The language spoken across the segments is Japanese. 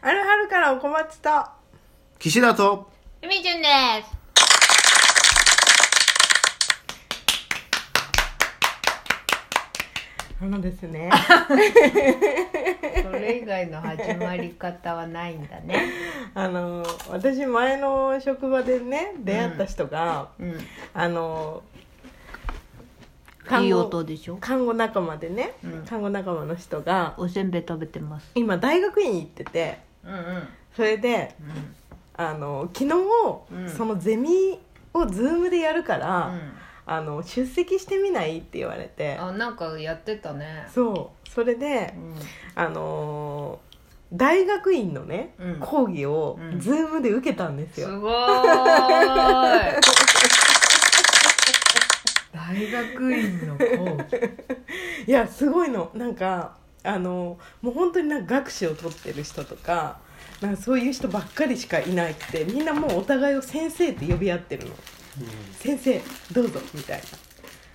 ある春からおこまちと岸田とゆみじゅんです。あのですねそれ以外の始まり方はないんだね。あの私前の職場でね出会った人が、うん。あのいい音でしょ？看護仲間でね、うん看護仲間の人がおせんべい食べてます。今大学院行っててうんうん。それでうん。あの昨日、うんそのゼミを Zoomでやるから、うんあの出席してみないって言われてあ、なんかやってたね。そうそれでう、ん。あのー大学院のね、うん講義をうん Zoomで受けたんですよ、すごーい。大学院の講義。いやすごいのなんかあのもう本当になんか学士を取ってる人とかなんかそういう人ばっかりしかいなくてみんなもうお互いを先生って呼び合ってるの。先生どうぞみたい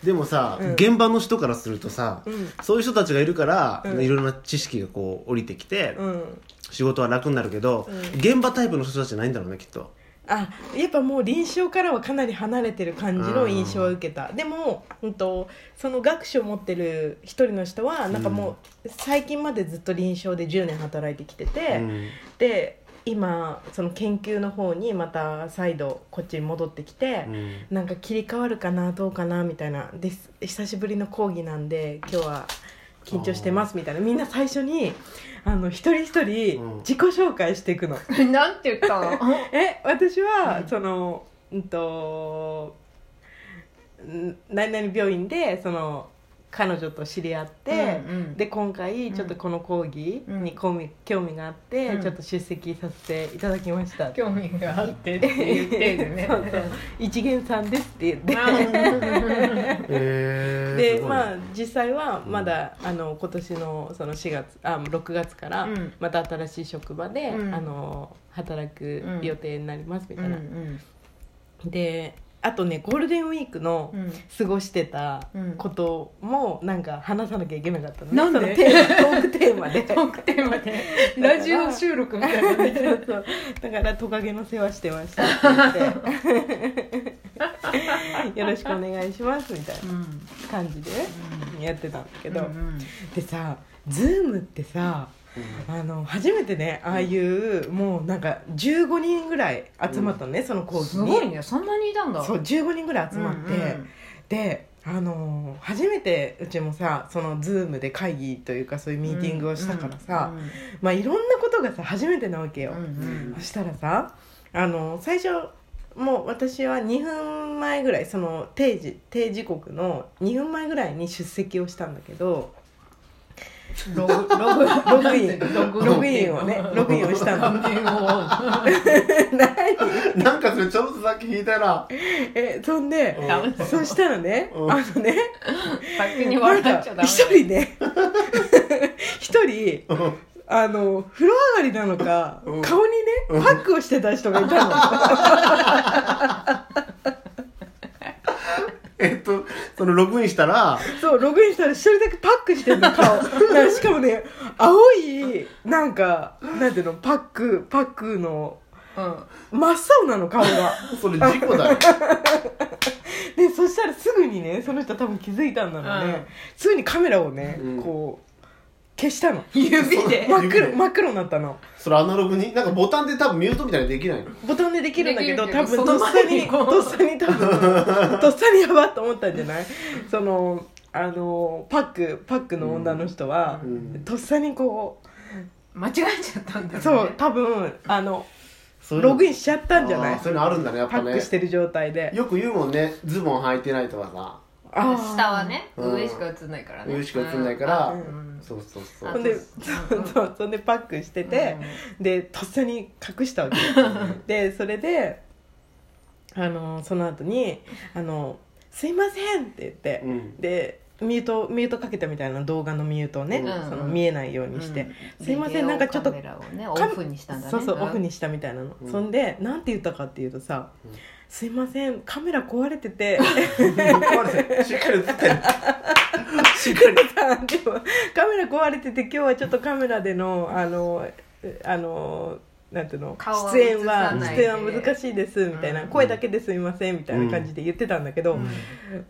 でもさ、うん。現場の人からするとさ、うん。そういう人たちがいるから、うん。いろんな知識がこう降りてきて、なうん。仕事は楽になるけど、うん。現場タイプの人たちじゃないんだろうねきっとあやっぱもう臨床からはかなり離れてる感じの印象を受けた。でも、うん、とその学士を持ってる一人の人はなんかもう最近までずっと臨床で10年働いてきてて、うん。で今その研究の方にまた再度こっちに戻ってきて、うん。なんか切り替わるかなどうかなみたいな。です久しぶりの講義なんで今日は緊張してますみたいな。みんな最初にあの一人一人うん。自己紹介していくの。なんて言ったの？え私は、うん。そのうんとん何々病院でその彼女と知り合って、うんうん。で今回ちょっとこの講義に興味,、興味があって、うん。ちょっと出席させていただきました。興味があってって言ってるね。そうそう。一元さんですって言って。えー、でまあ実際はまだ、あの今年のその4月あ6月からうん。また新しい職場で、うん。あの働く予定になりますみたいな、うん。であとねゴールデンウィークのうん。過ごしてたうん。こともなんか話さなきゃいけなかったのね。なんで？そのテーマトークテーマで。トークテーマで。ラジオ収録みたいなねそうそう。だからトカゲの世話してましたって言って。よろしくお願いしますみたいな感じでやってたんだけど、でさ Zoomってさあの初めてねああいうもうなんか15人ぐらい集まったのね、その講義すにごいねそんなにいたんだ。そう15人ぐらい集まって、うんうん。であのー初めてうちもさその Zoomで会議というかそういうミーティングをしたからさ、うんまあいろんなことがさ初めてなわけよ、うんうん。そしたらさあの最初もう私は2分前ぐらいその定時定時刻の2分前ぐらいに出席をしたんだけどログログログイン。ログログインをねログインをしたの。なんかそれちょっとさっき聞いたら。えそんでそしたらねうん。あのね先になんか笑っちゃダメ一人ね 一人あの風呂上がりなのか、うん。顔にねうん。パックをしてた人がいたのえっとそのログインしたらそうログインしたら一人だけパックしてんの顔。なんかしかもね青いなんかなんていうのパックパックのうん。真っ青なの顔が。それ事故だよ でそしたらすぐにねその人多分気づいたんだろうね、うん。すぐにカメラをね、うん。こう消したの。指で？真っ黒真っ黒になったの。それアナログに？なんかボタンで多分ミュートみたいにできないの。ボタンでできるんだけどできるけど多分とっさにその前にこう。とっさに多分 とっさにやばっと思ったんじゃない？そのあのパックパックの女の人は、うん。とっさにこ間違えちゃったんだよね。うそう多分あのそういうの。ログインしちゃったんじゃない？そういうのあるんだねやっパぱね。ックしてる状態で。よく言うもんねズボン履いてないとかさ下はねうん。上しか映んないからね。上しか映んないからうん。そうそうそほんでうんそうそうそんでパックしてて、でとっさに隠したわけ。でそれであのその後にあの「すいません」って言って、うん。でミュートミュートかけたみたいな動画のミュートをね、うん。その見えないようにして、うん。すいませんなんかちょっとビデオカメラをねオカフにしたんだね。そうそう、ん。オフにしたみたいなの、うん。そんでなんて言ったかっていうとさ「うんすいませんカメラ壊れてて。壊れてしっかり映ってる。しっかりでもカメラ壊れてて今日はちょっとカメラでのあのあのなんていうの？出演は出演は難しいですみたいな、うん声だけですみませんみたいな感じで言ってたんだけど、うん。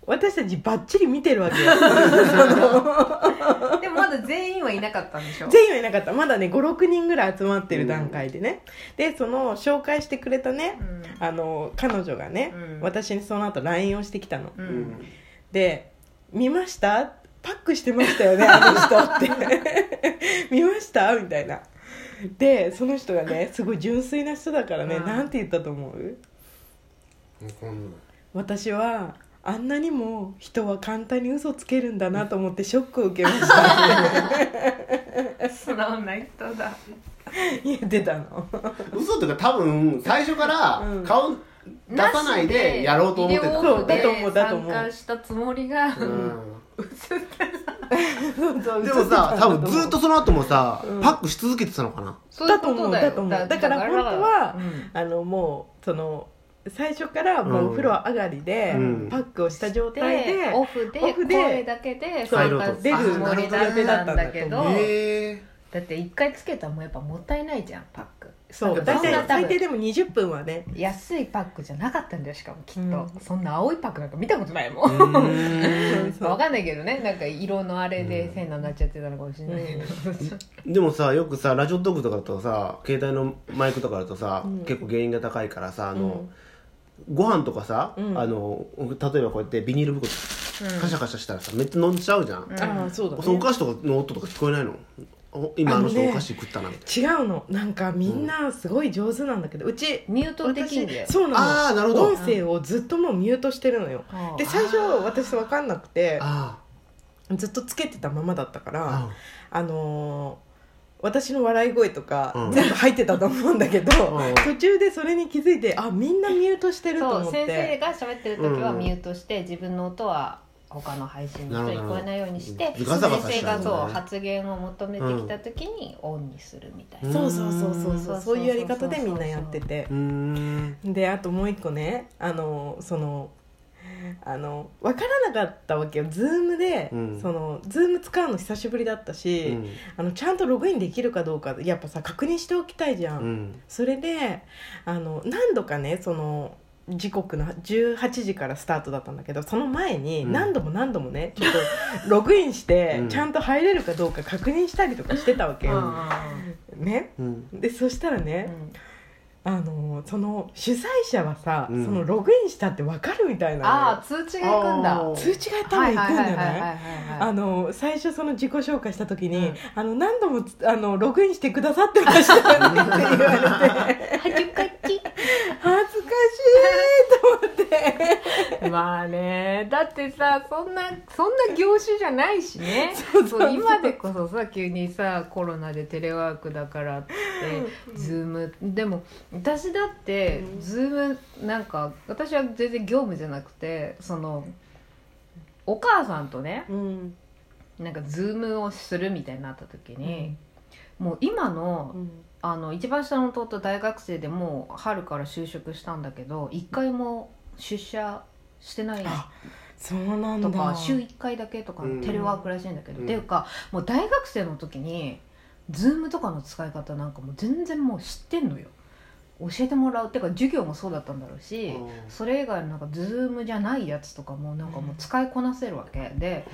私たちバッチリ見てるわけよ だ全員はいなかったんでしょ？全員はいなかった。まだね56人ぐらい集まってる段階でね、でその紹介してくれたね、うん。あの彼女がね、うん。私にその後 LINE をしてきたの、ううん。んで「見ました？パックしてましたよねあの人」って「見ました?」みたいな。でその人がね すごい純粋な人だからね、うん。なんて言ったと思う？こんな私はあんなにも人は簡単に嘘つけるんだなと思ってショックを受けました。素直な人だ。言ってたの。嘘っていうか多分最初からうん。顔出さないでやろうと思ってた。そうだと思うだと思う。参加したつもりが、うん。でもさ多分ずっとその後もさうん。パックし続けてたのかな。そういうことだよ。だと思うだと思う。だから本当はうん。あのもうその最初からもうお風呂上がりで、うん。パックをした状態で、でオフでオフで声だけでそう参加するつもりだったんだけどだって一回つけたらもうやっぱもったいないじゃんパック。そう大体最低でも20分はね安いパックじゃなかったんだよしかもきっと、うん。そんな青いパックなんか見たことないもん。うん。そう。わかんないけどねなんか色のあれで変なになっちゃってたのかもしれないけど、でもさよくさラジオトークとかだとさ携帯のマイクとかだとさ、うん。結構原因が高いからさあの、うんご飯とかさ、うん。あの例えばこうやってビニール袋うん。カシャカシャしたらさめっちゃ飲んじゃうじゃん、うん。ああそうだね。そうお菓子とかの音とか聞こえないの？お今あの人お菓子食ったなみたい違うの。なんかみんなすごい上手なんだけどうちミュートできんだよ。私そうなの。あーなるほど。音声をずっともうミュートしてるのよ。ああで最初私分かんなくてなずっとつけてたままだったからああのー私の笑い声とかうん。全部入ってたと思うんだけど、うん。途中でそれに気づいてあみんなミュートしてると思っそう先生てが喋ってる時はうん。ミュートして、自分の音は他の配信の人に聞こえないようにしてうん。ガサガサ先生がしちゃうんだね。そう発言を求めてきた時にオンにするみたいな、そうそうそうそうう。ん。そうそういうやり方でみんなやってて。うーん。であともう一個ねあのそのあの分からなかったわけよ。 Zoomで、うん。その Zoom使うの久しぶりだったし、うん。あのちゃんとログインできるかどうかやっぱさ確認しておきたいじゃん、うん。それであの何度かねその時刻の18時からスタートだったんだけどその前にうん。何度も何度もねちょっとログインしてうん。ちゃんと入れるかどうか確認したりとかしてたわけよ、うん。ね。うん。でそしたらね、あのその主催者はさ、うん。そのログインしたって分かるみたいなああ通知が行くんだ。通知が多分行くんじゃないはいあの最初その自己紹介した時に、うん。あの何度もつあのログインしてくださってましたって言われて 恥ずかしいと思って。い まあね。だってさそんなそんな業種じゃないしね。そう今でこそさ急にさコロナでテレワークだからってZoom。でも私だってうん。 Zoomなんか私は全然業務じゃなくてそのお母さんとねうん。なんか Zoomをするみたいになった時に、もう今のあの一番下の弟大学生でもう春から就職したんだけど一回も出社してないあそうなんだ。とか週1回だけとかうん。テレワークらしいんだけど、うん。っていうかもう大学生の時にZoomとかの使い方なんかもう全然もう知ってんのよ。教えてもらう。っていうか授業もそうだったんだろうし、うんそれ以外のなんか Zoomじゃないやつとかもなんかもう使いこなせるわけ。で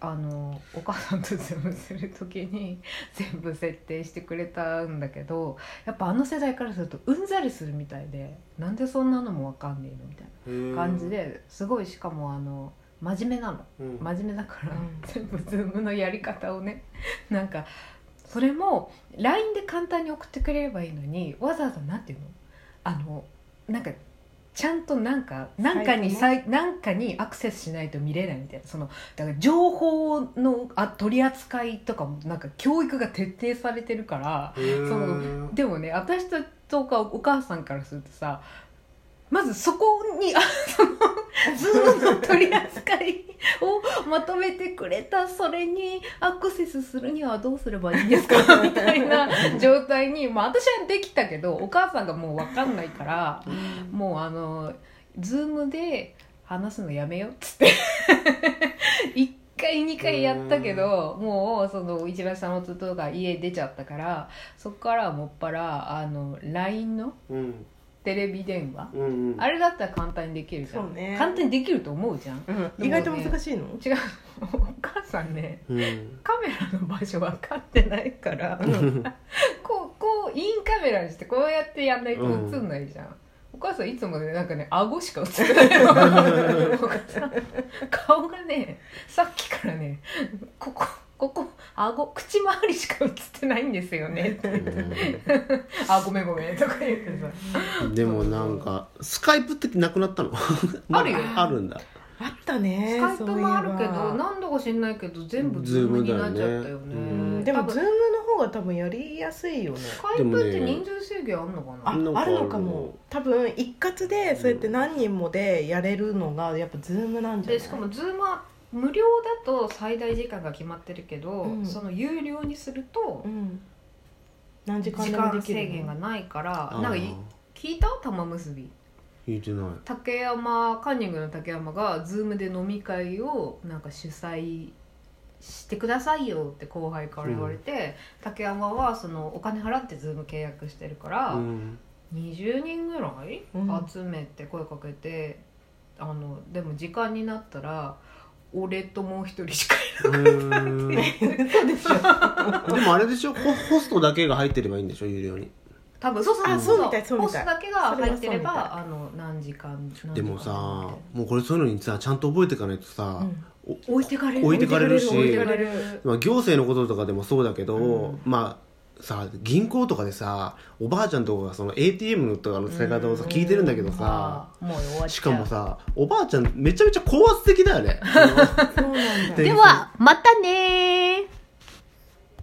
あのお母さんと Zoomする時に 全部設定してくれたんだけどやっぱあの世代からするとうんざりするみたいでなんでそんなのもわかんねえのみたいうんな感じですごいしかもあの真面目なの。うん。真面目だから、うん。全部 Zoomのやり方をね。なんかそれも LINE で簡単に送ってくれればいいのにわざわざなんていうの？あのなんかちゃんとなんかなんかにさいなんかにアクセスしないと見れないみたいな。そのだから情報のあ取り扱いとかもなんか教育が徹底されてるからうんそのでもね私とかお母さんからするとさまずそこにあそのズームの取り扱いをまとめてくれたそれにアクセスするにはどうすればいいんですかみたいな状態に、まあ、私はできたけどお母さんがもう分かんないからもうあのズームで話すのやめようっつって。い回2回やったけどもうその一番下の弟が家出ちゃったからそこからもっぱらあの LINE のうんテレビ電話？うんうん。あれだったら簡単にできるじゃん、そうね。簡単にできると思うじゃん。うん、意外と難しいの、違う。お母さんねうん。カメラの場所分かってないからこうこうインカメラにしてこうやってやんないと映んないじゃん、お母さんいつもねなんかね顎しか映ってないの。お母さん。顔がねさっきからねここここ顎口周りしか映ってないんですよね。って あごめんごめんとか言ってさでもなんかスカイプってなくなったの？あるよ。あるんだ。あったねスカイプもあるけど何度か知んないけど全部ズームになっちゃったよね。でもズームの方が多分やりやすいよね。スカイプって人数制限あんのかな？あなんかある。あるのかも。多分一括でそうやって何人もでやれるのがやっぱズームなんじゃない？でしかもズームは無料だと最大時間が決まってるけど、うん。その有料にするとうん。何時間時でも間できる制限がないからなんかい聞いた？玉結び。聞いてない。竹山カンニングの竹山がズームで飲み会をなんか主催してくださいよって後輩から言われて、竹山はそのお金払ってズーム契約してるから、うん。20人ぐらいうん。集めて声かけて、あのでも時間になったら俺ともう一人しかいなうーんで嘘でしょ。もあれでしょ？ホ、ホストだけが入ってればいいんでしょ？有料に多分そうそうあそうみたいそうみたい。ホストだけが入ってればあの何時間何時間。でもさもうこれそういうのにさちゃんと覚えていかないとさ、お置いてかれる。置いてかれるし置いてかれる。まあ、行政のこととかでもそうだけど、うん。まあさ銀行とかでさおばあちゃんとかがその ATM とかの使い方をさ聞いてるんだけどさしかもさおばあちゃんめちゃめちゃ高圧的だよね。ではまたねー